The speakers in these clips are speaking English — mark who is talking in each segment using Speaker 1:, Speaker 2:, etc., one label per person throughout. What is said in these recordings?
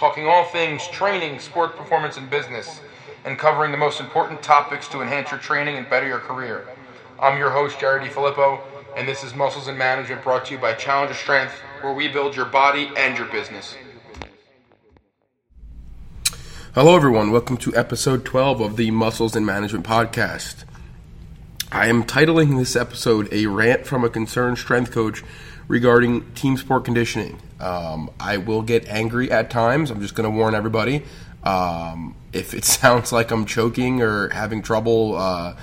Speaker 1: talking all things training, sport performance, and business, and covering the most important topics to enhance your training and better your career. I'm your host, Jared DiFilippo, and this is Muscles and Management brought to you by Challenger Strength, where we build your body and your business.
Speaker 2: Hello, everyone. Welcome to episode 12 of the Muscles and Management Podcast. I am titling this episode A Rant from a Concerned Strength Coach regarding team sport conditioning. Um, I will get angry at times. I'm just going to warn everybody. Um, if it sounds like I'm choking or having trouble, uh,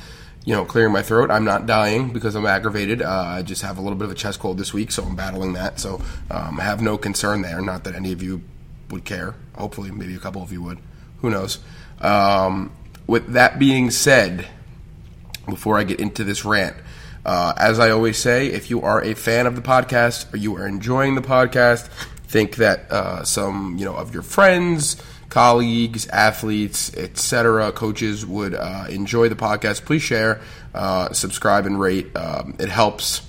Speaker 2: you know, clearing my throat, I'm not dying because I'm aggravated. Uh, I just have a little bit of a chest cold this week, so I'm battling that. So um, I have no concern there. Not that any of you would care. Hopefully, maybe a couple of you would. Who knows? Um, with that being said, before I get into this rant, uh, as I always say, if you are a fan of the podcast or you are enjoying the podcast, think that uh, some you know of your friends, colleagues, athletes, etc., coaches would uh, enjoy the podcast. Please share, uh, subscribe, and rate. Um, it helps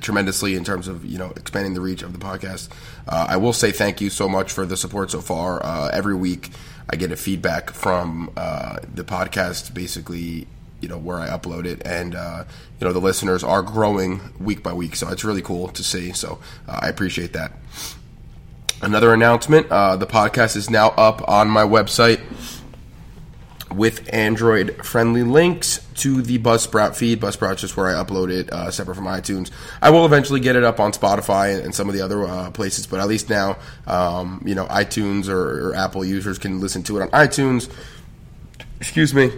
Speaker 2: tremendously in terms of you know expanding the reach of the podcast. Uh, I will say thank you so much for the support so far. Uh, every week, I get a feedback from uh, the podcast, basically you know where I upload it, and uh, you know the listeners are growing week by week, so it's really cool to see. So uh, I appreciate that. Another announcement: uh, the podcast is now up on my website with Android friendly links to the Buzzsprout feed. Buzzsprout is just where I upload it, uh, separate from iTunes. I will eventually get it up on Spotify and, some of the other uh, places, but at least now, um, you know, iTunes or, or, Apple users can listen to it on iTunes. Excuse me.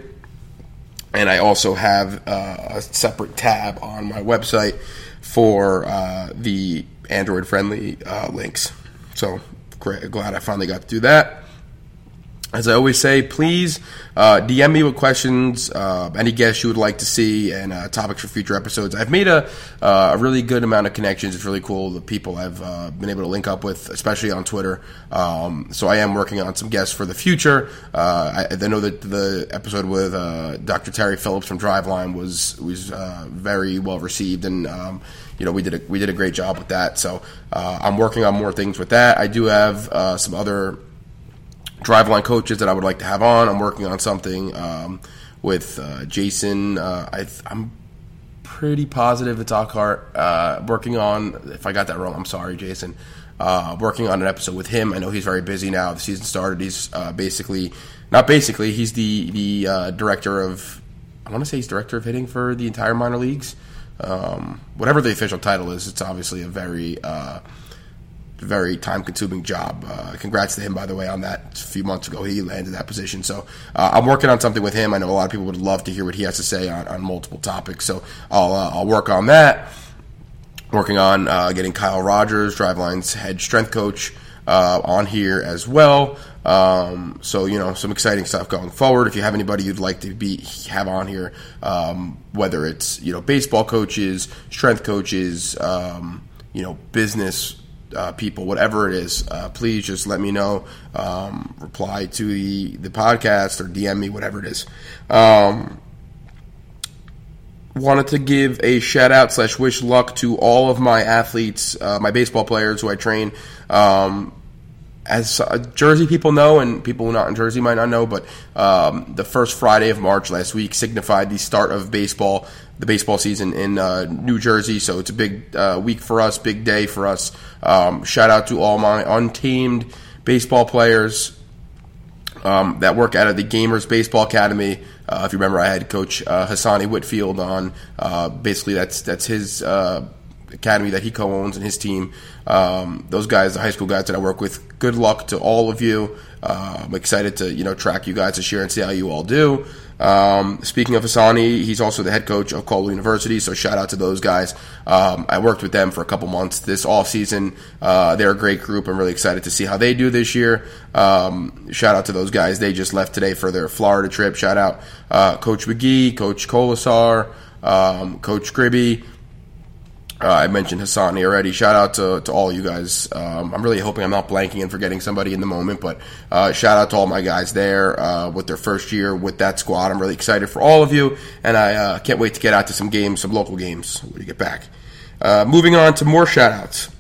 Speaker 2: And I also have uh, a separate tab on my website for uh, the Android friendly uh, links. So great, glad I finally got to do that as I always say, please uh, DM me with questions, uh, any guests you would like to see, and uh, topics for future episodes. I've made a, uh, a really good amount of connections. It's really cool the people I've uh, been able to link up with, especially on Twitter. Um, so I am working on some guests for the future. Uh, I, I, know that the episode with Dr. Terry Phillips from Driveline was was very well received, and um, you know we did a, we did a great job with that. So I'm working on more things with that. I do have some other driveline coaches that I would like to have on. I'm working on something um, with uh, Jason. Uh, I, am pretty positive it's Ochart. Uh, working on, if I got that wrong, I'm sorry, Jason. Uh, working on an episode with him. I know he's very busy now. The season started. He's uh, basically, not basically, he's the the uh, director of. I want to say he's director of hitting for the entire minor leagues. Um, whatever the official title is, it's obviously a very very time consuming job. Uh, congrats to him, by the way, on that. A few months ago, he landed that position. So uh, I'm working on something with him. I know a lot of people would love to hear what he has to say on, on multiple topics. So I'll, uh, I'll work on that. Working on uh, getting Kyle Rogers, Driveline's head strength coach, uh, on here as well. Um, so you know some exciting stuff going forward. If you have anybody you'd like to be have on here, um, whether it's you know baseball coaches, strength coaches, um, you know business uh, people, whatever it is, uh, please just let me know. Um, reply to the, the podcast or DM me, whatever it is. Um, wanted to give a shout out slash wish luck to all of my athletes, uh, my baseball players who I train. Um, as uh, Jersey people know, and people not in Jersey might not know, but um, the first Friday of March last week signified the start of baseball, the baseball season in uh, New Jersey. So it's a big uh, week for us, big day for us. Um, shout out to all my unteamed baseball players um, that work out of the Gamers Baseball Academy. Uh, if you remember, I had Coach uh, Hassani Whitfield on. Uh, basically, that's that's his academy that he co-owns and his team. Um, those guys, the high school guys that I work with. Good luck to all of you. Uh, I'm excited to you know track you guys this year and see how you all do. Um, speaking of Hassani, he's also the head coach of Caldwell University, so shout out to those guys. Um, I worked with them for a couple months this off season. Uh, they're a great group. I'm really excited to see how they do this year. Um, shout out to those guys. They just left today for their Florida trip. Shout out uh, Coach McGee, Coach Colasar, um, Coach Gribby. Uh, I mentioned Hassani already. Shout out to, to all you guys. Um, I'm really hoping I'm not blanking and forgetting somebody in the moment, but uh, shout out to all my guys there uh, with their first year with that squad. I'm really excited for all of you, and I uh, can't wait to get out to some games, some local games when you get back. Uh, moving on to more shout outs.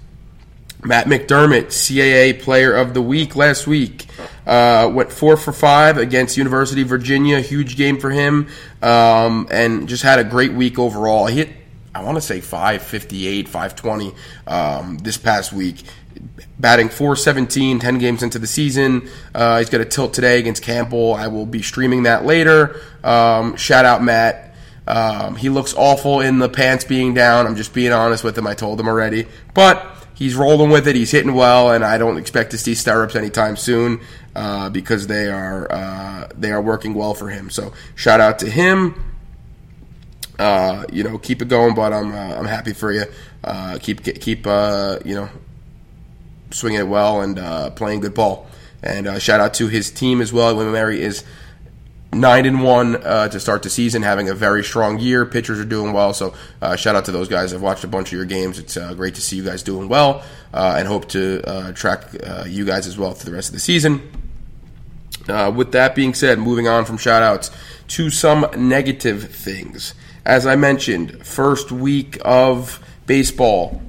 Speaker 2: Matt McDermott, CAA Player of the Week last week. Uh, went four for five against University of Virginia. Huge game for him, um, and just had a great week overall. He hit, I want to say 558, 520 um, this past week. Batting 417, 10 games into the season. Uh, he's got a tilt today against Campbell. I will be streaming that later. Um, shout out, Matt. Um, he looks awful in the pants being down. I'm just being honest with him. I told him already. But he's rolling with it. He's hitting well, and I don't expect to see stirrups anytime soon uh, because they are uh, they are working well for him. So shout out to him. Uh, you know, keep it going, but I'm uh, I'm happy for you. Uh, keep keep uh, you know swinging it well and playing good ball. And shout out to his team as well. William Mary is nine and one uh, to start the season, having a very strong year. Pitchers are doing well, so uh, shout out to those guys. I've watched a bunch of your games. It's uh, great to see you guys doing well, uh, and hope to uh, track uh, you guys as well through the rest of the season. with that being said, moving on from shout outs to some negative things. As I mentioned, first week of baseball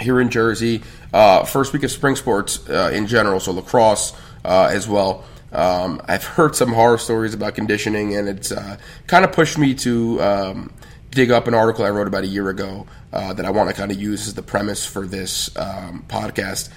Speaker 2: here in Jersey, first week of spring sports in general, so lacrosse as well. Um, I've heard some horror stories about conditioning, and it's uh, kind of pushed me to um, dig up an article I wrote about a year ago uh, that I want to kind of use as the premise for this um, podcast.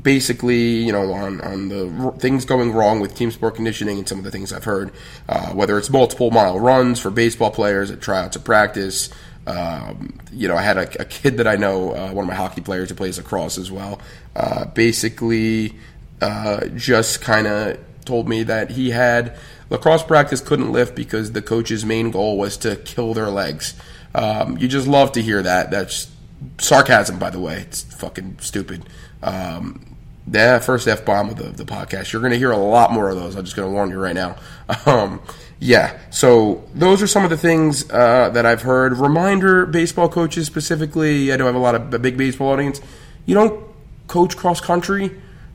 Speaker 2: Basically, you know, on, on the r- things going wrong with team sport conditioning and some of the things I've heard, uh, whether it's multiple mile runs for baseball players at tryouts of practice. Um, you know, I had a, a, kid that I know, uh, one of my hockey players who plays lacrosse as well. Uh, basically, uh, just kind of told me that he had lacrosse practice couldn't lift because the coach's main goal was to kill their legs. Um, you just love to hear that. That's sarcasm, by the way. It's fucking stupid. Um, yeah, first f bomb of the, the podcast. You're going to hear a lot more of those. I'm just going to warn you right now. Um, yeah, so those are some of the things uh, that I've heard. Reminder, baseball coaches specifically. I I have a lot of a big baseball audience. You don't coach cross country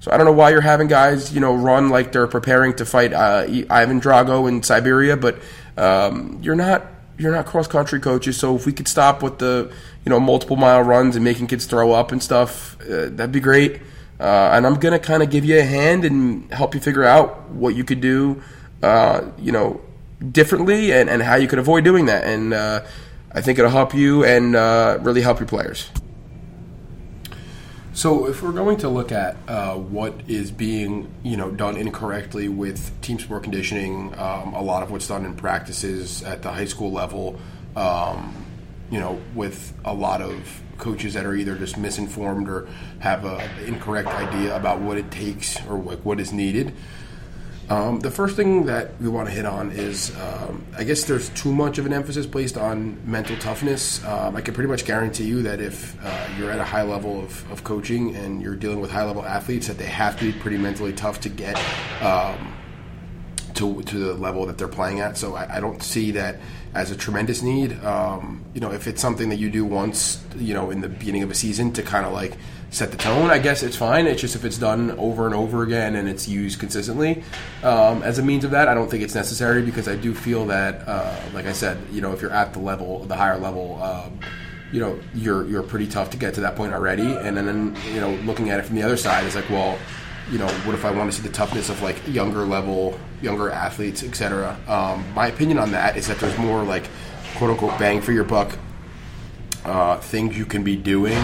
Speaker 2: so I don't know why you're having guys, you know, run like they're preparing to fight uh, Ivan Drago in Siberia, but um, you're not you're not cross country coaches. So if we could stop with the you know multiple mile runs and making kids throw up and stuff, uh, that'd be great. Uh, and I'm gonna kind of give you a hand and help you figure out what you could do, uh, you know, differently and, and how you could avoid doing that. And uh, I think it'll help you and uh, really help your players. So, if we're going to look at uh, what is being, you know, done incorrectly with team sport conditioning, um, a lot of what's done in practices at the high school level, um, you know, with a lot of coaches that are either just misinformed or have an incorrect idea about what it takes or what, what is needed. Um, the first thing that we want to hit on is um, I guess there's too much of an emphasis placed on mental toughness. Um, I can pretty much guarantee you that if uh, you're at a high level of, of, coaching and you're dealing with high level athletes, that they have to be pretty mentally tough to get um, to, to the level that they're playing at. So I, I don't see that as a tremendous need. Um, you know, if it's something that you do once, you know, in the beginning of a season to kind of like set the tone, I guess it's fine. It's just if it's done over and over again and it's used consistently um, as a means of that, I don't think it's necessary because I do feel that, uh, like I said, you know, if you're at the level, the higher level. Um, you know, you're you're pretty tough to get to that point already, and then you know, looking at it from the other side, it's like, well, you know, what if I want to see the toughness of like younger level, younger athletes, etc. Um, my opinion on that is that there's more like quote unquote bang for your buck uh, things you can be doing.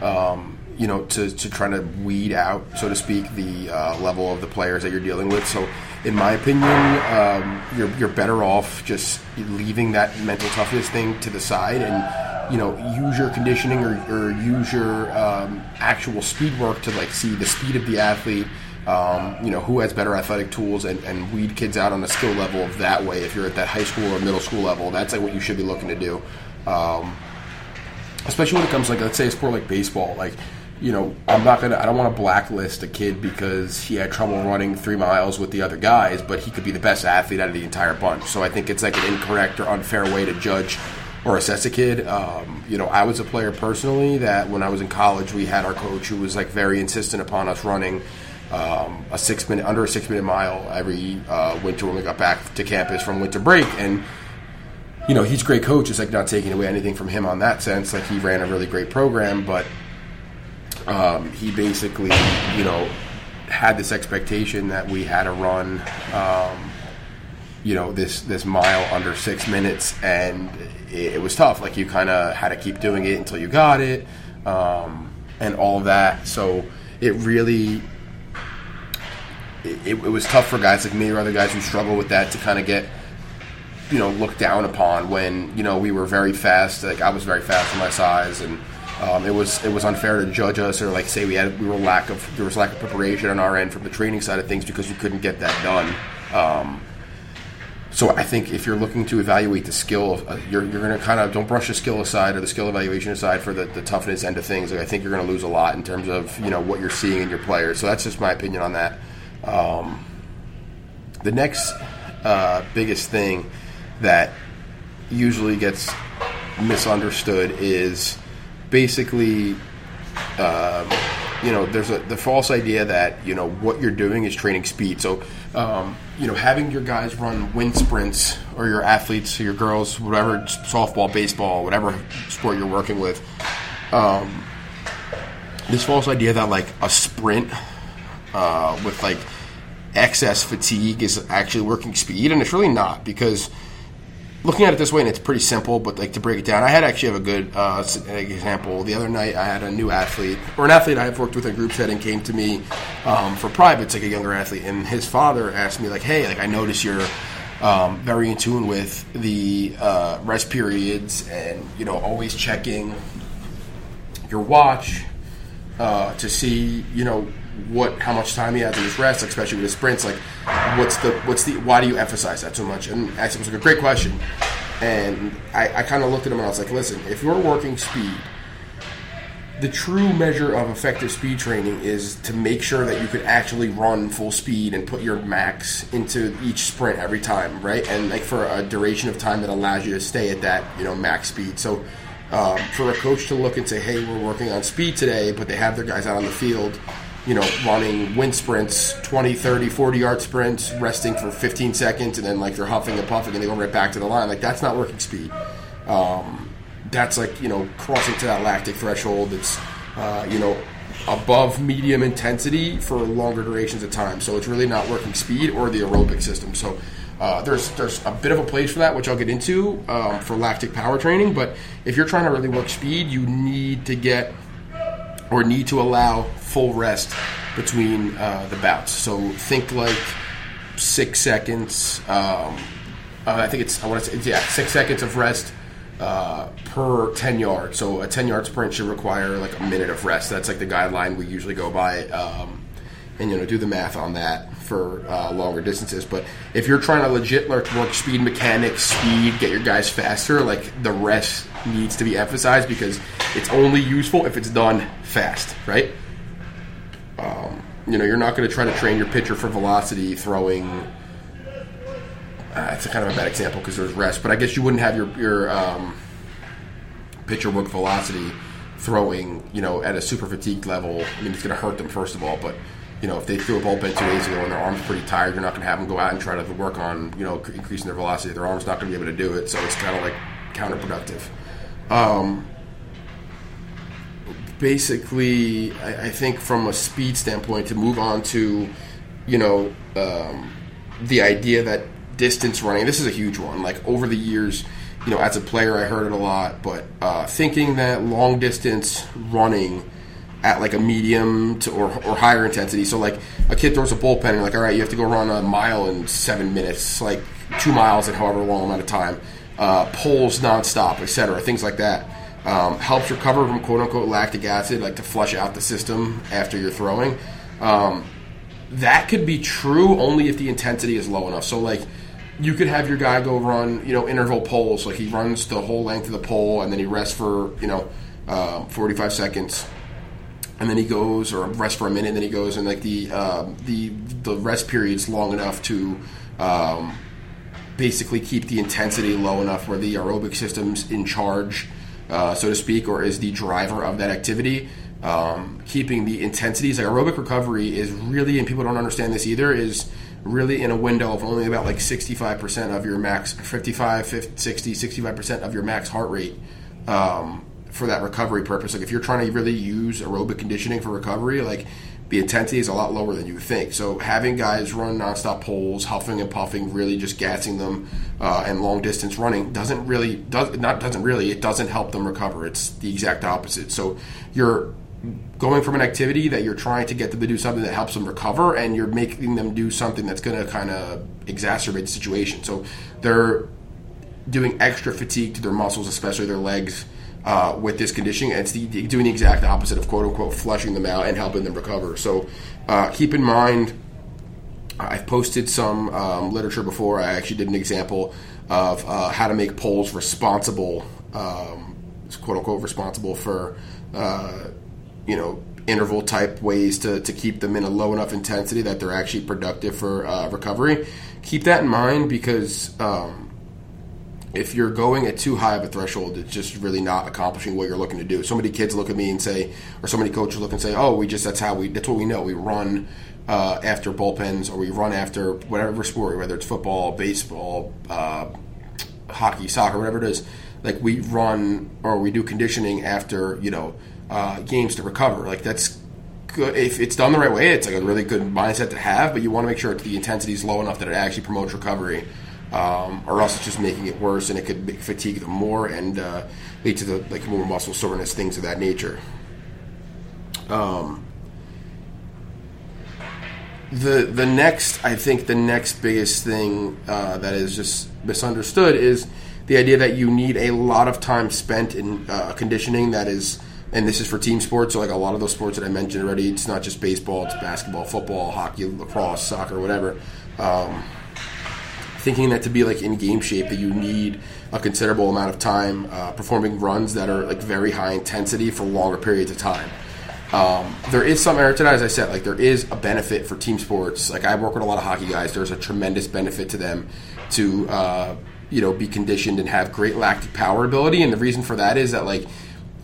Speaker 2: Um, you know, to, to try to weed out, so to speak, the uh, level of the players that you're dealing with. So, in my opinion, um, you're, you're better off just leaving that mental toughness thing to the side and, you know, use your conditioning or, or use your um, actual speed work to, like, see the speed of the athlete. Um, you know, who has better athletic tools and, and weed kids out on the skill level of that way. If you're at that high school or middle school level, that's like what you should be looking to do. Um, especially when it comes like, let's say a sport like baseball, like, you know, I'm not gonna. I don't want to blacklist a kid because he had trouble running three miles with the other guys, but he could be the best athlete out of the entire bunch. So I think it's like an incorrect or unfair way to judge or assess a kid. Um, you know, I was a player personally that when I was in college, we had our coach who was like very insistent upon us running um, a six minute under a six minute mile every uh, winter when we got back to campus from winter break and. You know, he's a great coach. It's like not taking away anything from him on that sense. Like he ran a really great program, but um, he basically, you know, had this expectation that we had to run, um, you know, this this mile under six minutes, and it, it was tough. Like you kind of had to keep doing it until you got it, um, and all that. So it really. It, it was tough for guys like me or other guys who struggle with that to kind of get you know looked down upon when you know we were very fast. Like I was very fast for my size, and um, it was it was unfair to judge us or like say we had we were lack of there was lack of preparation on our end from the training side of things because you couldn't get that done. Um, so I think if you're looking to evaluate the skill, uh, you're, you're going to kind of don't brush the skill aside or the skill evaluation aside for the, the toughness end of things. Like I think you're going to lose a lot in terms of you know what you're seeing in your players. So that's just my opinion on that. Um, the next uh, biggest thing that usually gets misunderstood is basically, uh, you know, there's a the false idea that you know what you're doing is training speed. So, um, you know, having your guys run wind sprints or your athletes, or your girls, whatever, softball, baseball, whatever sport you're working with. Um, this false idea that like a sprint uh, with like excess fatigue is actually working speed, and it's really not because looking at it this way, and it's pretty simple, but like to break it down, I had actually have a good uh, example. The other night, I had a new athlete, or an athlete I have worked with in group setting, came to me um, for privates, like a younger athlete, and his father asked me like, "Hey, like I notice you're." Um, very in tune with the uh, rest periods and you know always checking your watch uh, to see you know what how much time he has in his rest, especially with his sprints. Like, what's the what's the why do you emphasize that so much? And it was like a great question. And I, I kind of looked at him and I was like, listen, if you're working speed, the true measure of effective speed training is to make sure that you could actually run full speed and put your max into each sprint every time, right? And like for a duration of time that allows you to stay at that, you know, max speed. So um, for a coach to look and say, hey, we're working on speed today, but they have their guys out on the field you know, running wind sprints, 20, 30, 40 yard sprints, resting for 15 seconds, and then like they're huffing and puffing and they go right back to the line. Like that's not working speed. Um, that's like, you know, crossing to that lactic threshold. It's, uh, you know, above medium intensity for longer durations of time. So it's really not working speed or the aerobic system. So uh, there's there's a bit of a place for that, which I'll get into um, for lactic power training. But if you're trying to really work speed, you need to get or need to allow full rest between uh, the bouts. So think like six seconds. Um, uh, I think it's I want to say yeah six seconds of rest uh, per ten yards. So a ten yard sprint should require like a minute of rest. That's like the guideline we usually go by. Um, and you know do the math on that for uh, longer distances. But if you're trying to legit work speed mechanics, speed, get your guys faster, like the rest needs to be emphasized because it's only useful if it's done fast, right? Um, you know, you're not going to try to train your pitcher for velocity throwing. Uh, it's a kind of a bad example because there's rest, but I guess you wouldn't have your your um, pitcher work velocity throwing, you know, at a super fatigued level. I mean, it's going to hurt them first of all, but you know, if they threw a bullpen two days ago and their arm's pretty tired, you're not going to have them go out and try to work on, you know, increasing their velocity. Their arm's not going to be able to do it, so it's kind of like counterproductive. Um, basically, I, I, think from a speed standpoint, to move on to, you know, um, the idea that distance running, this is a huge one. Like over the years, you know, as a player, I heard it a lot, but uh, thinking that long distance running at like a medium to or, or higher intensity. So like a kid throws a bullpen and like, all right, you have to go run a mile in seven minutes, like two miles in however long amount of time, uh, poles nonstop, etc. Things like that. Um, helps recover from quote unquote lactic acid, like to flush out the system after you're throwing. Um, that could be true only if the intensity is low enough. So like you could have your guy go run, you know, interval poles. Like he runs the whole length of the pole and then he rests for, you know, uh, 45 seconds and then he goes or rest for a minute, and then he goes, and like the uh, the the rest period's long enough to um, basically keep the intensity low enough where the aerobic system's in charge, uh, so to speak, or is the driver of that activity. Um, keeping the intensities like aerobic recovery is really, and people don't understand this either, is really in a window of only about like 65% of your max, 55, 50, 60, 65% of your max heart rate. Um, for that recovery purpose. Like if you're trying to really use aerobic conditioning for recovery, like the intensity is a lot lower than you think. So having guys run nonstop poles, huffing and puffing, really just gassing them, uh, and long distance running doesn't really does not doesn't really it doesn't help them recover. It's the exact opposite. So you're going from an activity that you're trying to get them to do something that helps them recover, and you're making them do something that's going to kind of exacerbate the situation. So they're doing extra fatigue to their muscles, especially their legs uh, with this conditioning. It's the, doing the exact opposite of quote unquote flushing them out and helping them recover. So uh, keep in mind, I've posted some um, literature before. I actually did an example of uh, how to make poles responsible, um, quote unquote, responsible for, uh, you know, interval type ways to, to keep them in a low enough intensity that they're actually productive for uh, recovery. Keep that in mind because um, if you're going at too high of a threshold, it's just really not accomplishing what you're looking to do. So many kids look at me and say, or so many coaches look and say, "Oh, we just that's how we that's what we know. We run uh, after bullpens, or we run after whatever sport, whether it's football, baseball, uh, hockey, soccer, whatever it is. Like we run or we do conditioning after you know uh, games to recover. Like that's good if it's done the right way. It's like a really good mindset to have, but you want to make sure the intensity is low enough that it actually promotes recovery um, or else it's just making it worse, and it could fatigue them more and uh, lead to the like more muscle soreness, things of that nature. Um, the the next, I think, the next biggest thing uh, that is just misunderstood is the idea that you need a lot of time spent in uh, conditioning that is and this is for team sports. So like a lot of those sports that I mentioned already, it's not just baseball; it's basketball, football, hockey, lacrosse, soccer, whatever. Um, thinking that to be like in game shape that you need a considerable amount of time uh, performing runs that are like very high intensity for longer periods of time. Um, there is some merit to that, as I said. Like there is a benefit for team sports. Like I work with a lot of hockey guys. There's a tremendous benefit to them to uh, you know be conditioned and have great lactic power ability. And the reason for that is that like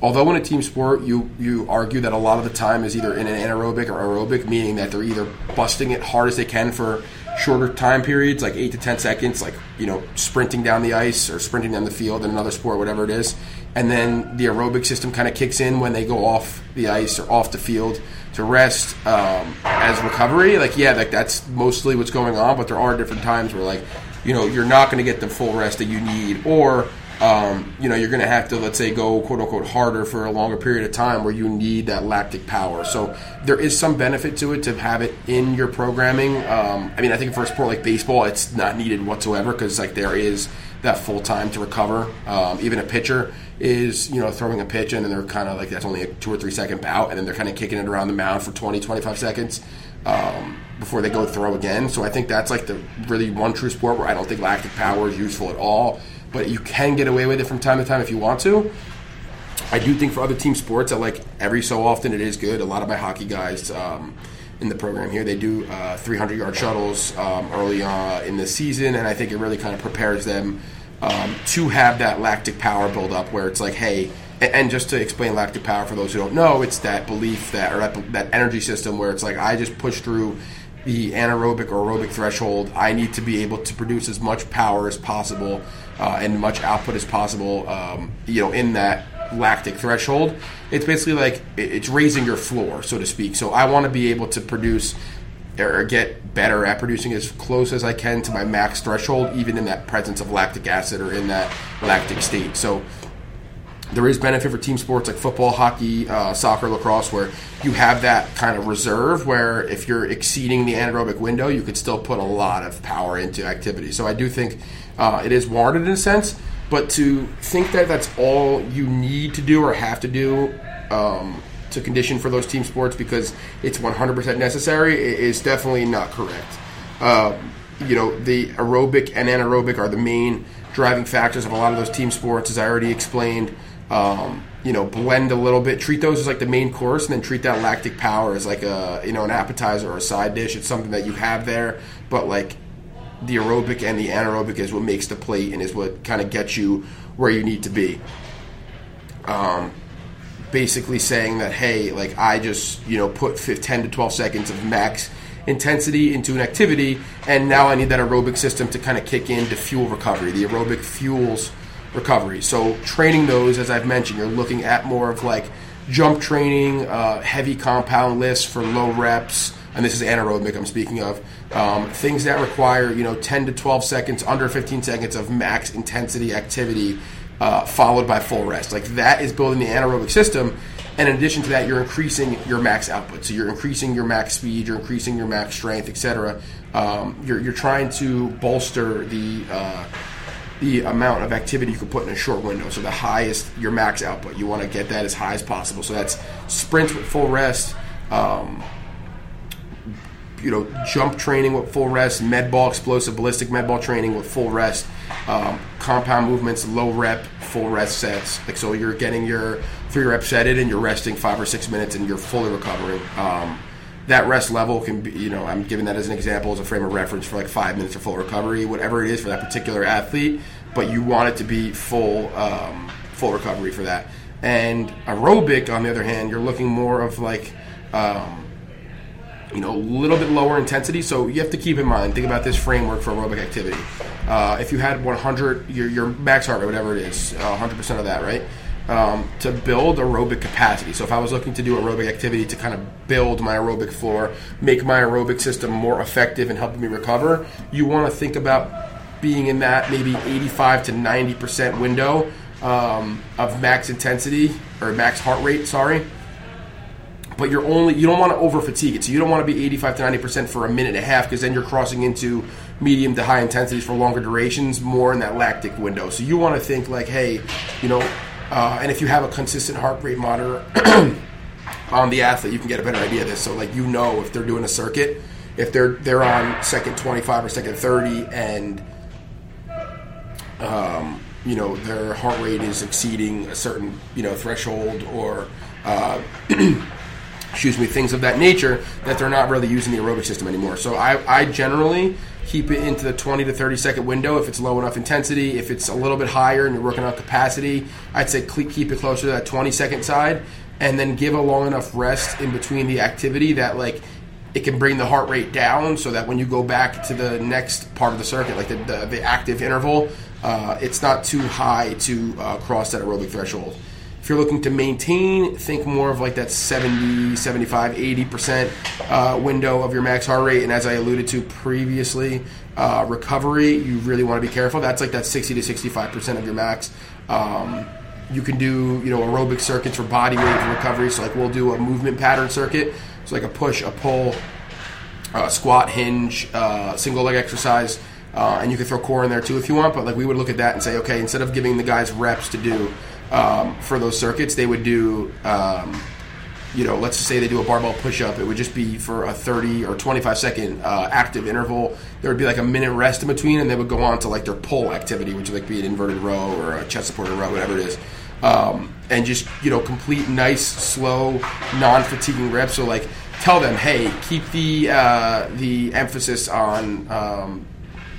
Speaker 2: although in a team sport you you argue that a lot of the time is either in an anaerobic or aerobic, meaning that they're either busting it hard as they can for shorter time periods, like eight to ten seconds, like you know, sprinting down the ice or sprinting down the field in another sport, whatever it is, and then the aerobic system kind of kicks in when they go off the ice or off the field to rest um, as recovery. Like, yeah, like that's mostly what's going on, but there are different times where like, you know, you're not going to get the full rest that you need, or um, you know, you're going to have to, let's say, go quote unquote harder for a longer period of time where you need that lactic power. So there is some benefit to it to have it in your programming. Um, I mean, I think for a sport like baseball, it's not needed whatsoever because like there is that full time to recover. Um, even a pitcher is, you know, throwing a pitch and they're kind of like that's only a two or three second bout and then they're kind of kicking it around the mound for 20, 25 seconds. Um, before they go throw again. So I think that's like the really one true sport where I don't think lactic power is useful at all but you can get away with it from time to time if you want to. I do think for other team sports I like every so often it is good. A lot of my hockey guys um, in the program here they do uh, 300 yard shuttles um, early on in the season, and I think it really kind of prepares them um, to have that lactic power build up where it's like, hey. And just to explain lactic power for those who don't know, it's that belief that or that, that energy system where it's like I just push through the anaerobic or aerobic threshold. I need to be able to produce as much power as possible uh, and much output as possible. Um, you know, in that lactic threshold, it's basically like it's raising your floor, so to speak. So I want to be able to produce or get better at producing as close as I can to my max threshold, even in that presence of lactic acid or in that lactic state. So there is benefit for team sports like football, hockey, uh, soccer, lacrosse, where you have that kind of reserve where if you're exceeding the anaerobic window, you could still put a lot of power into activity. So I do think uh, it is warranted in a sense, but to think that that's all you need to do or have to do um, to condition for those team sports because it's 100% necessary is definitely not correct. Uh, you know, the aerobic and anaerobic are the main driving factors of a lot of those team sports, as I already explained. Um, you know, blend a little bit. Treat those as like the main course, and then treat that lactic power as like a you know an appetizer or a side dish. It's something that you have there, but like the aerobic and the anaerobic is what makes the plate and is what kind of gets you where you need to be. Um, basically saying that hey, like I just you know put 10 to 12 seconds of max intensity into an activity, and now I need that aerobic system to kind of kick in to fuel recovery. The aerobic fuels recovery. So training those, as I've mentioned, you're looking at more of like jump training, uh, heavy compound lifts for low reps, and this is anaerobic I'm speaking of. Um, things that require you know 10 to 12 seconds, under 15 seconds of max intensity activity, uh, followed by full rest. Like that is building the anaerobic system. And in addition to that, you're increasing your max output. So you're increasing your max speed, you're increasing your max strength, etc. Um, you're, you're trying to bolster the uh, the amount of activity you can put in a short window. So the highest your max output, you want to get that as high as possible. So that's sprints with full rest. Um, you know, jump training with full rest, med ball, explosive ballistic med ball training with full rest, um, compound movements, low rep, full rest sets. Like so, you're getting your three reps setted and you're resting five or six minutes and you're fully recovering. Um, that rest level can be, you know, I'm giving that as an example as a frame of reference for like five minutes of full recovery, whatever it is for that particular athlete. But you want it to be full, um, full recovery for that. And aerobic, on the other hand, you're looking more of like. Um, you know, a little bit lower intensity. So you have to keep in mind, think about this framework for aerobic activity. Uh, if you had 100, your, your max heart rate, whatever it is, uh, 100% of that, right? Um, to build aerobic capacity. So if I was looking to do aerobic activity to kind of build my aerobic floor, make my aerobic system more effective and helping me recover, you want to think about being in that maybe 85 to 90% window um, of max intensity or max heart rate, sorry but you're only you don't want to over fatigue it. So you don't want to be 85 to 90 percent for a minute and a half because then you're crossing into medium to high intensities for longer durations, more in that lactic window. So you want to think like, hey, you know, uh, and if you have a consistent heart rate monitor on the athlete, you can get a better idea of this. So like you know if they're doing a circuit, if they're they're on second 25 or second 30 and um, you know their heart rate is exceeding a certain you know threshold or uh, excuse me, things of that nature that they're not really using the aerobic system anymore. So I, I generally keep it into the 20 to 30 second window if it's low enough intensity. If it's a little bit higher and you're working on capacity, I'd say keep it closer to that 20 second side and then give a long enough rest in between the activity that like it can bring the heart rate down so that when you go back to the next part of the circuit, like the, the, the active interval, uh, it's not too high to uh, cross that aerobic threshold. If you're looking to maintain, think more of like that 70, 75, 80% uh, window of your max heart rate. And as I alluded to previously, uh, recovery, you really want to be careful. That's like that 60 to 65% of your max. Um, you can do, you know, aerobic circuits for body weight recovery. So like we'll do a movement pattern circuit. So like a push, a pull, uh, squat, hinge, uh, single leg exercise. Uh, and you can throw core in there too if you want, but like we would look at that and say, okay, instead of giving the guys reps to do um, for those circuits, they would do, um, you know, let's say they do a barbell push up. It would just be for a 30 or 25 second uh, active interval. There would be like a minute rest in between, and they would go on to like their pull activity, which would like be an inverted row or a chest supported row, whatever it is. Um, and just you know complete nice slow non-fatiguing reps so like tell them hey keep the uh, the emphasis on um,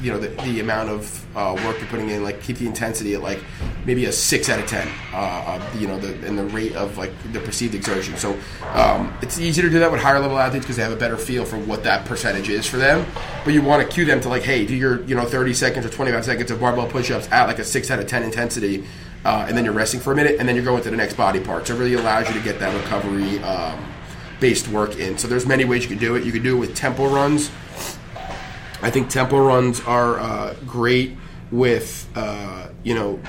Speaker 2: you know the, the amount of uh, work you're putting in like keep the intensity at like maybe a six out of ten uh, you know the and the rate of like the perceived exertion. So um, it's easier to do that with higher level athletes because they have a better feel for what that percentage is for them. But you want to cue them to like hey do your you know 30 seconds or 25 seconds of barbell push-ups at like a six out of 10 intensity uh, and then you're resting for a minute and then you're going to the next body part. So it really allows you to get that recovery um, based work in. So there's many ways you can do it. You can do it with tempo runs I think tempo runs are uh, great with uh, you know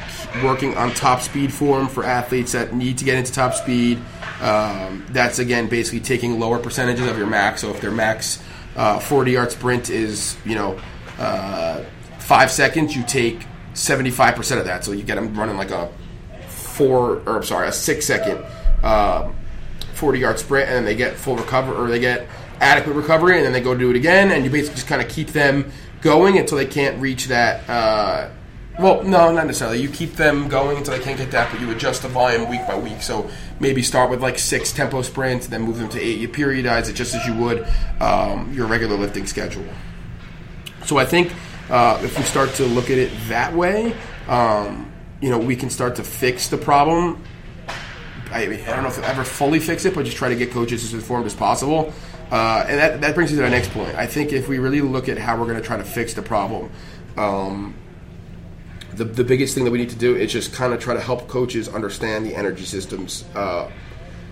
Speaker 2: working on top speed form for athletes that need to get into top speed. Um, that's again basically taking lower percentages of your max. So if their max uh, 40 yard sprint is you know uh, five seconds, you take 75 percent of that. So you get them running like a four or I'm sorry a six second. Um, 40 yard sprint and then they get full recover or they get adequate recovery, and then they go do it again, and you basically just kind of keep them going until they can't reach that. Uh, well, no, not necessarily. You keep them going until they can't get that, but you adjust the volume week by week. So maybe start with like six tempo sprints, then move them to eight. You periodize it just as you would um, your regular lifting schedule. So I think uh, if we start to look at it that way, um, you know, we can start to fix the problem. I, I don't know if we'll ever fully fix it, but just try to get coaches as informed as possible. Uh, and that, that brings me to our next point. I think if we really look at how we're going to try to fix the problem, um, the, the biggest thing that we need to do is just kind of try to help coaches understand the energy systems. Uh,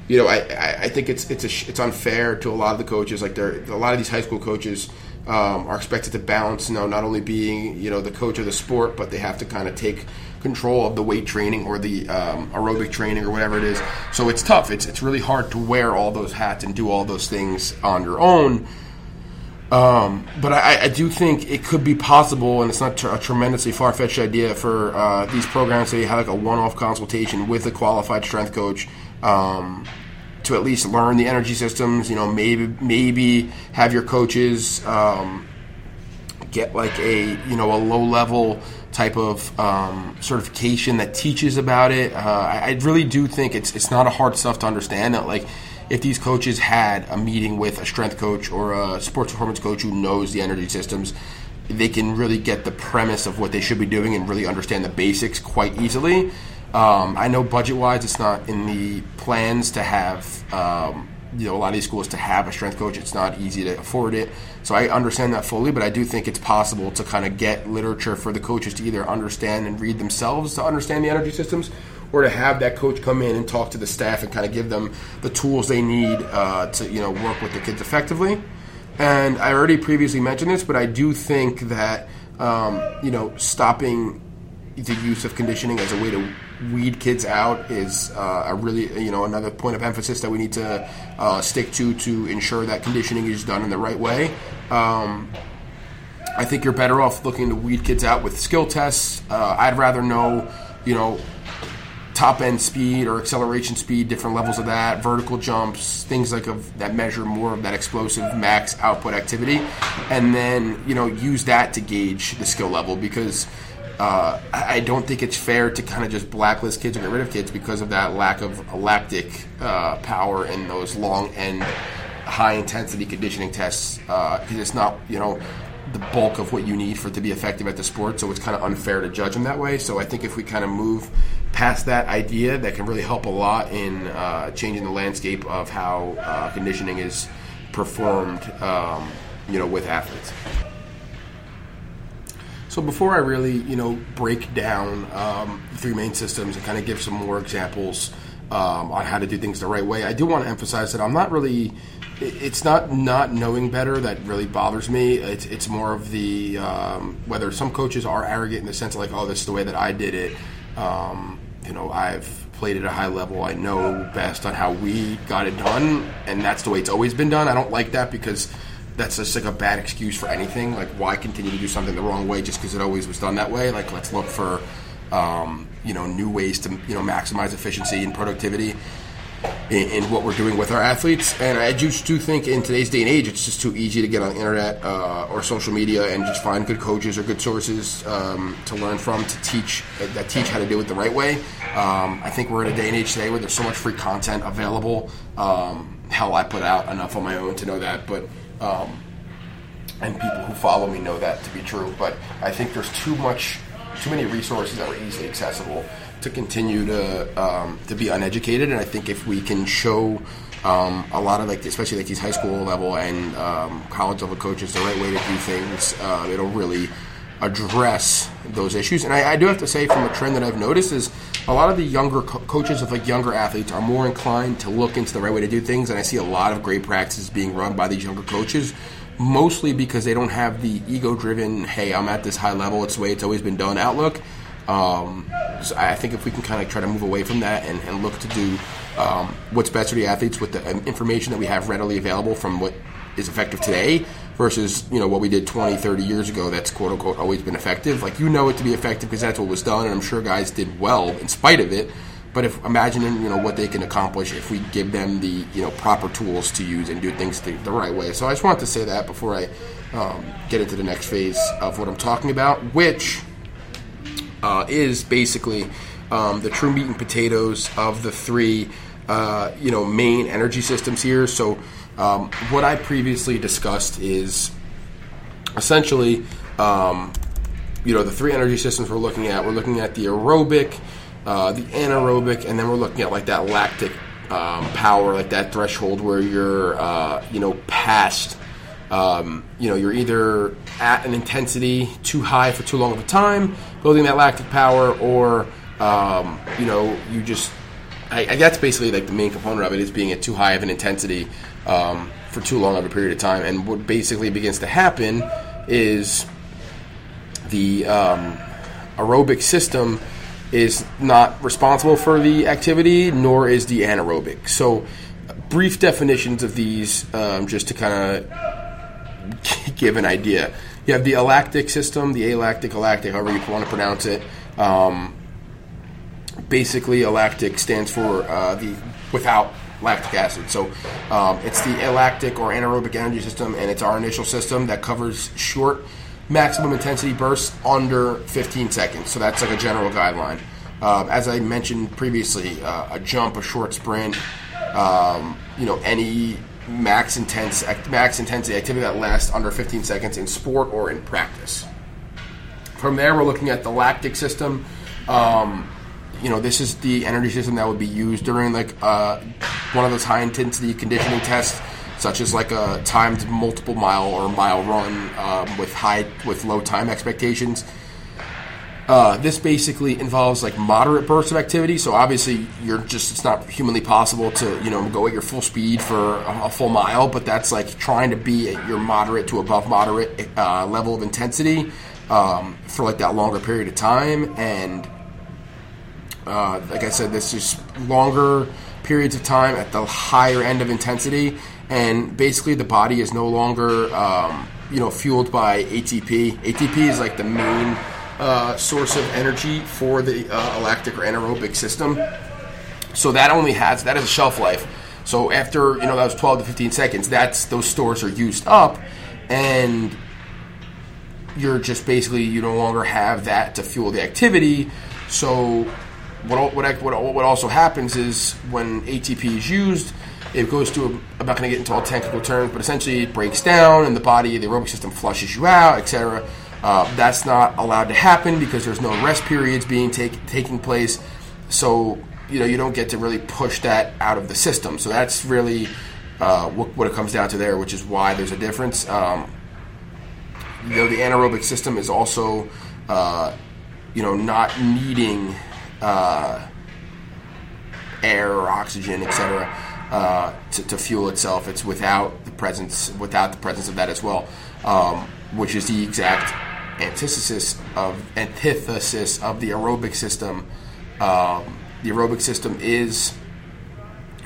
Speaker 2: you know, I, I, I think it's it's a, it's unfair to a lot of the coaches. Like they're a lot of these high school coaches um, are expected to balance. You know, not only being you know the coach of the sport, but they have to kind of take control of the weight training or the um, aerobic training or whatever it is. So it's tough. It's it's really hard to wear all those hats and do all those things on your own. Um, but I, I, do think it could be possible, and it's not a tremendously far fetched idea for uh, these programs to have like a one off consultation with a qualified strength coach. Um, to at least learn the energy systems, you know, maybe maybe have your coaches um, get like a you know a low level type of um, certification that teaches about it. Uh, I, I, really do think it's it's not a hard stuff to understand that like if these coaches had a meeting with a strength coach or a sports performance coach who knows the energy systems, they can really get the premise of what they should be doing and really understand the basics quite easily. Um, I know budget wise, it's not in the plans to have um, you know a lot of these schools to have a strength coach. It's not easy to afford it, so I understand that fully. But I do think it's possible to kind of get literature for the coaches to either understand and read themselves to understand the energy systems, or to have that coach come in and talk to the staff and kind of give them the tools they need uh, to you know work with the kids effectively. And I already previously mentioned this, but I do think that um, you know stopping the use of conditioning as a way to weed kids out is uh, a really you know another point of emphasis that we need to uh, stick to to ensure that conditioning is done in the right way. Um, I think you're better off looking to weed kids out with skill tests. Uh, I'd rather know, you know, top end speed or acceleration speed, different levels of that, vertical jumps, things like of that measure more of that explosive max output activity, and then you know use that to gauge the skill level because uh, I don't think it's fair to kind of just blacklist kids or get rid of kids because of that lack of lactic uh, power in those long and high intensity conditioning tests. Because uh, it's not, you know, the bulk of what you need for it to be effective at the sport. So it's kind of unfair to judge them that way. So I think if we kind of move past that idea, that can really help a lot in uh, changing the landscape of how uh, conditioning is performed, um, you know, with athletes. So before I really, you know, break down um, three main systems and kind of give some more examples um, on how to do things the right way, I do want to emphasize that I'm not really. It's not not knowing better that really bothers me. It's, it's more of the um, whether some coaches are arrogant in the sense of like, oh, this is the way that I did it. Um, you know, I've played at a high level. I know best on how we got it done, and that's the way it's always been done. I don't like that because that's just like a bad excuse for anything. Like, why continue to do something the wrong way just because it always was done that way? Like, let's look for, um, you know, new ways to you know maximize efficiency and productivity in, in, what we're doing with our athletes. And I just do think in today's day and age, it's just too easy to get on the internet uh, or social media and just find good coaches or good sources um, to learn from to teach that teach how to do it the right way. Um, I think we're in a day and age today where there's so much free content available. Um, hell, I put out enough on my own to know that, but um, and people who follow me know that to be true. But I think there's too much, too many resources that are easily accessible to continue to um, to be uneducated. And I think if we can show um, a lot of like, especially like these high school level and um, college level coaches, the right way to do things, uh, it'll really address those issues. And I, I, do have to say, from a trend that I've noticed, is a lot of the younger co- coaches of like younger athletes are more inclined to look into the right way to do things. And I see a lot of great practices being run by these younger coaches, mostly because they don't have the ego-driven, "Hey, I'm at this high level. It's the way it's always been done." outlook. Um, so I think if we can kind of try to move away from that and, and look to do um, what's best for the athletes with the um, information that we have readily available from what is effective today versus you know what we did 20 30 years ago that's quote unquote always been effective. Like you know it to be effective because that's what was done and i'm sure guys did well in spite of it. But if imagining you know what they can accomplish if we give them the you know proper tools to use and do things the, the right way. So i just wanted to say that before i um, get into the next phase of what i'm talking about which uh, is basically um, the true meat and potatoes of the three uh, you know main energy systems here. So um, what I previously discussed is essentially, um, you know, the three energy systems we're looking at. We're looking at the aerobic, uh, the anaerobic, and then we're looking at like that lactic um, power, like that threshold where you're, uh, you know, past um, you know, you're either at an intensity too high for too long of a time, building that lactic power, or um, you know, you just I, I, that's basically like the main component of it is being at too high of an intensity um, for too long of a period of time. And what basically begins to happen is the um, aerobic system is not responsible for the activity, nor is the anaerobic. So, brief definitions of these, um, just to kind of give an idea. You have the alactic system, the alactic, alactic, however you want to pronounce it. Um, basically, alactic stands for uh, the without lactic acid. So um, it's the alactic or anaerobic energy system, and it's our initial system that covers short maximum intensity bursts under 15 seconds. So that's like a general guideline. Uh, as I mentioned previously, uh, a jump, a short sprint, um, you know, any max intense max intensity activity that lasts under 15 seconds in sport or in practice. From there, we're looking at the lactic system. Um, you know, this is the energy system that would be used during like uh, one of those high intensity conditioning tests, such as like a timed multiple mile or mile run um, with high with low time expectations. Uh, this basically involves like moderate bursts of activity. So obviously, you're just it's not humanly possible to you know go at your full speed for a, a full mile, but that's like trying to be at your moderate to above moderate uh, level of intensity um, for like that longer period of time and uh, like I said, this is longer periods of time at the higher end of intensity, and basically the body is no longer, um, you know, fueled by ATP. ATP is like the main uh, source of energy for the uh, alactic or anaerobic system. So that only has that has a shelf life. So after you know that was 12 to 15 seconds, that's those stores are used up, and you're just basically you no longer have that to fuel the activity. So what what, what what also happens is when ATP is used, it goes to a, I'm not going to get into all technical terms, but essentially it breaks down and the body, the aerobic system flushes you out, etc. Uh, that's not allowed to happen because there's no rest periods being take, taking place. So you know you don't get to really push that out of the system. So that's really uh, what, what, it comes down to there, which is why there's a difference. Um, you know the anaerobic system is also uh, you know not needing uh, air or oxygen, etc., uh, to, to, fuel itself. It's without the presence without the presence of that as well, um, which is the exact antithesis of antithesis of the aerobic system. Um, the aerobic system is,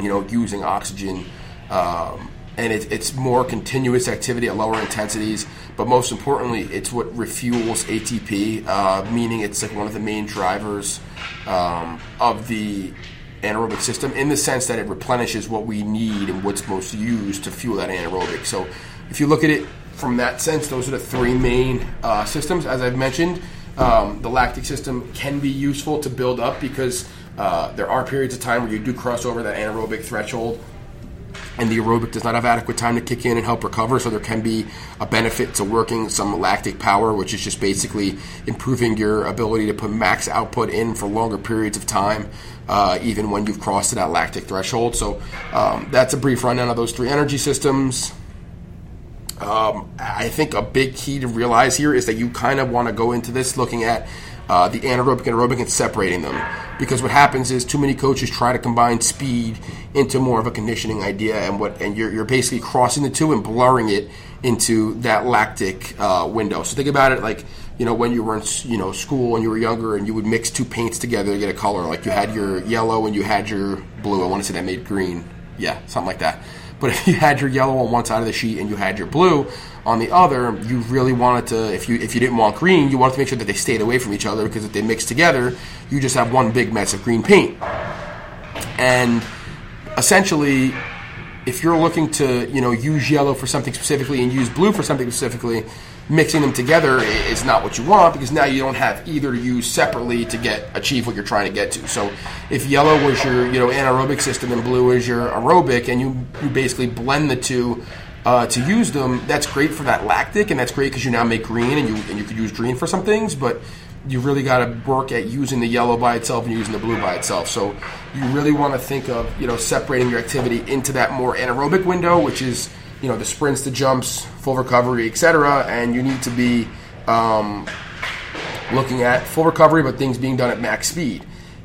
Speaker 2: you know, using oxygen. Um, and it, it's more continuous activity at lower intensities. But most importantly, it's what refuels ATP, uh, meaning it's like one of the main drivers um, of the anaerobic system in the sense that it replenishes what we need and what's most used to fuel that anaerobic. So if you look at it from that sense, those are the three main uh, systems. As I've mentioned, um, the lactic system can be useful to build up because uh, there are periods of time where you do cross over that anaerobic threshold and the aerobic does not have adequate time to kick in and help recover. So there can be a benefit to working some lactic power, which is just basically improving your ability to put max output in for longer periods of time, uh, even when you've crossed that lactic threshold. So um, that's a brief rundown of those three energy systems. Um, I think a big key to realize here is that you kind of want to go into this looking at uh, the anaerobic and aerobic and separating them. Because what happens is too many coaches try to combine speed into more of a conditioning idea, and what and you're, you're basically crossing the two and blurring it into that lactic uh, window. So think about it like you know when you were in you know school and you were younger and you would mix two paints together to get a color. Like you had your yellow and you had your blue. I want to say that made green. Yeah, something like that. But if you had your yellow on one side of the sheet and you had your blue, on the other, you really wanted to, if you if you didn't want green, you wanted to make sure that they stayed away from each other because if they mix together, you just have one big mess of green paint. And essentially, if you're looking to you know use yellow for something specifically and use blue for something specifically, mixing them together is not what you want because now you don't have either to use separately to get achieve what you're trying to get to. So if yellow was your you know anaerobic system and blue is your aerobic, and you you basically blend the two uh, to use them, that's great for that lactic, and that's great because you now make green, and you and you could use green for some things, but you really got to work at using the yellow by itself and using the blue by itself. So you really want to think of you know separating your activity into that more anaerobic window, which is you know the sprints, the jumps, full recovery, etc. And you need to be um, looking at full recovery, but things being done at max speed.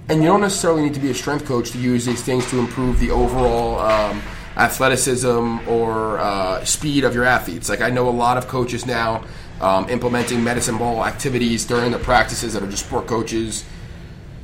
Speaker 2: And you don't necessarily need to be a strength coach to use these things to improve the overall um, athleticism or uh, speed of your athletes. Like I know a lot of coaches now um, implementing medicine ball activities during the practices that are just sport coaches.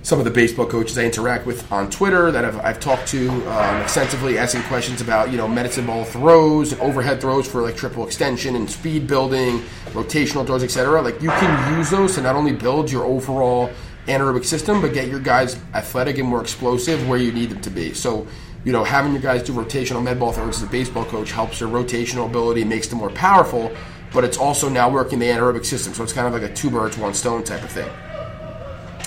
Speaker 2: Some of the baseball coaches I interact with on Twitter that I've, I've talked to um, extensively, asking questions about you know medicine ball throws, and overhead throws for like triple extension and speed building, rotational throws, etc. Like you can use those to not only build your overall anaerobic system, but get your guys athletic and more explosive where you need them to be. So you know, having your guys do rotational med ball throws as a baseball coach helps their rotational ability, makes them more powerful, but it's also now working the anaerobic system. So it's kind of like a two birds, one stone type of thing.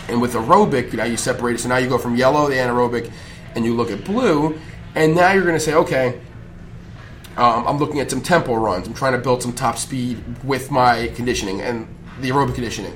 Speaker 2: And with aerobic, know, you separate it. So now you go from yellow, the anaerobic, and you look at blue, and now you're going to say, okay, um, I'm looking at some tempo runs. I'm trying to build some top speed with my conditioning and the aerobic conditioning.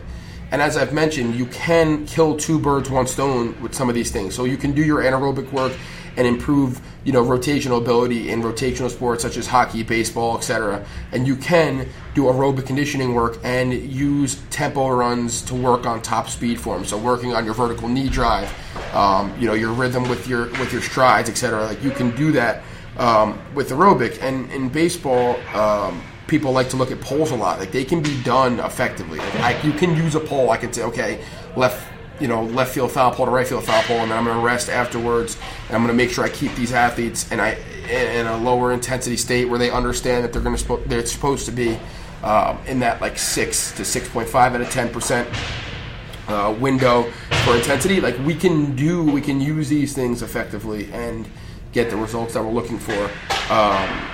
Speaker 2: And as I've mentioned, you can kill two birds, one stone with some of these things. So you can do your anaerobic work and improve you know rotational ability in rotational sports such as hockey, baseball, etc. And you can do aerobic conditioning work and use tempo runs to work on top speed form. So working on your vertical knee drive, um, you know your rhythm with your with your strides, etc. Like you can do that um, with aerobic. And in baseball. Um, people like to look at poles a lot. Like they can be done effectively. Like I, you can use a pole. I can say, okay, left you know, left field foul pole to right field foul pole, and then I'm going to rest afterwards. And I'm going to make sure I keep these athletes and I in a lower intensity state where they understand that they're going to they're supposed to be um, in that like six to six point five out of ten percent uh, window for intensity. Like we can do, we can use these things effectively and get the results that we're looking for. Um,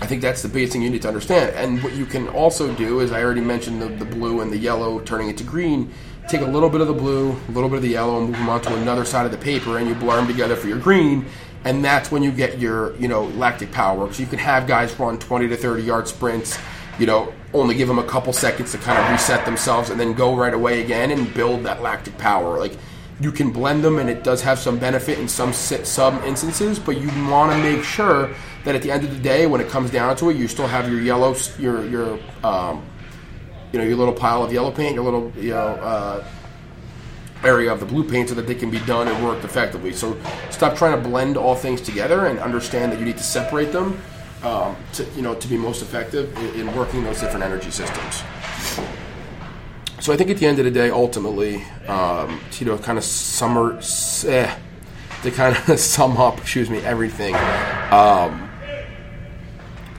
Speaker 2: I think that's the basic thing you need to understand. And what you can also do is I already mentioned the, the blue and the yellow turning into green take a little bit of the blue, a little bit of the yellow, and move them onto another side of the paper, and you blur them together for your green. And that's when you get your, you know, lactic power. So you can have guys run 20 to 30 yard sprints, you know, only give them a couple seconds to kind of reset themselves and then go right away again and build that lactic power. Like you can blend them, and it does have some benefit in some some instances, but you want to make sure that at the end of the day, when it comes down to it, you still have your yellow, your your um, you know your little pile of yellow paint, your little you know uh, area of the blue paint, so that they can be done and worked effectively. So stop trying to blend all things together and understand that you need to separate them um, to you know to be most effective in, in working those different energy systems. So I think at the end of the day, ultimately, um, you know, kind of summer, eh, to kind of sum up, excuse me, everything. Um,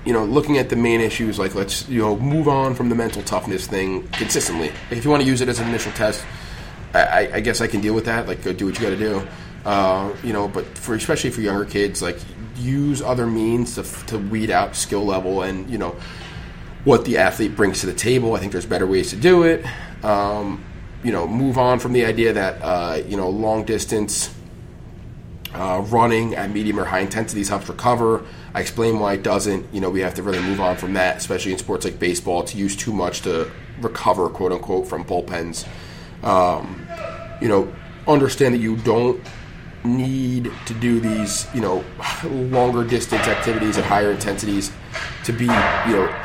Speaker 2: you know, looking at the main issues, like let's you know move on from the mental toughness thing consistently. Like if you want to use it as an initial test, I, I guess I can deal with that. Like go do what you got to do. Uh, you know, but for especially for younger kids, like use other means to to weed out skill level and you know what the athlete brings to the table. I think there's better ways to do it. Um, you know, move on from the idea that uh, you know long distance uh, running at medium or high intensities helps recover. I explain why it doesn't. You know, we have to really move on from that, especially in sports like baseball, to use too much to recover, quote unquote, from bullpens. Um, you know, understand that you don't need to do these, you know, longer distance activities at higher intensities to be, you know,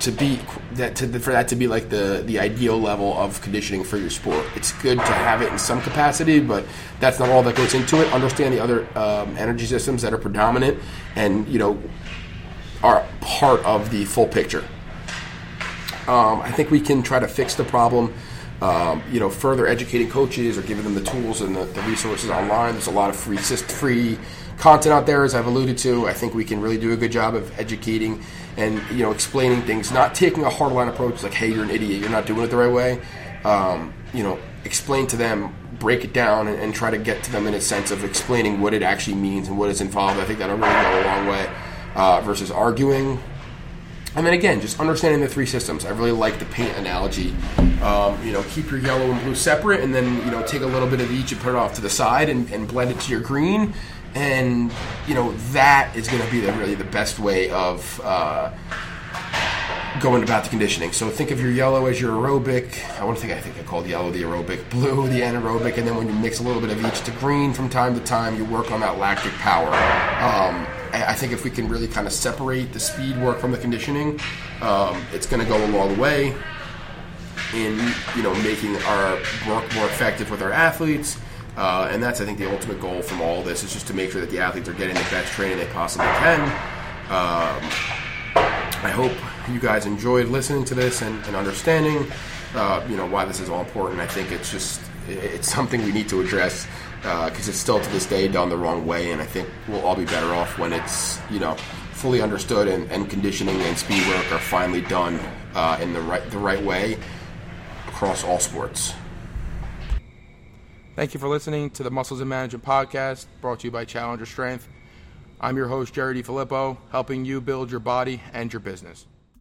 Speaker 2: to be that to, for that to be like the the ideal level of conditioning for your sport. It's good to have it in some capacity, but that's not all that goes into it. Understand the other um, energy systems that are predominant, and you know are part of the full picture. Um, I think we can try to fix the problem. Um, you know, further educating coaches or giving them the tools and the, the resources online. There's a lot of free free content out there, as I've alluded to. I think we can really do a good job of educating and you know explaining things, not taking a hardline approach like, "Hey, you're an idiot. You're not doing it the right way." Um, you know, explain to them, break it down, and, and, try to get to them in a sense of explaining what it actually means and what is involved. I think that'll really go a long way uh, versus arguing. And then again, just understanding the three systems. I really like the paint analogy. Um, you know, keep your yellow and blue separate, and then you know take a little bit of each and put it off to the side and, and blend it to your green and you know that is going to be the, really the best way of uh, going about the conditioning. So think of your yellow as your aerobic. I want to think I think I called yellow the aerobic, blue the anaerobic, and then when you mix a little bit of each to green from time to time, you work on that lactic power. Um, I think if we can really kind of separate the speed work from the conditioning, um, it's going to go a long way in you know making our work more effective with our athletes. Uh, and that's, I think, the ultimate goal from all this is just to make sure that the athletes are getting the best training they possibly can. Um, I hope you guys enjoyed listening to this and, and understanding, uh, you know, why this is all important. I think it's just it's something we need to address because uh, it's still to this day done the wrong way, and I think we'll all be better off when it's you know fully understood and, and conditioning and speed work are finally done uh, in the right the right way across all sports.
Speaker 1: Thank you for listening to the Muscles and Management podcast brought to you by Challenger Strength. I'm your host, Jerry DiFilippo, helping you build your body and your business.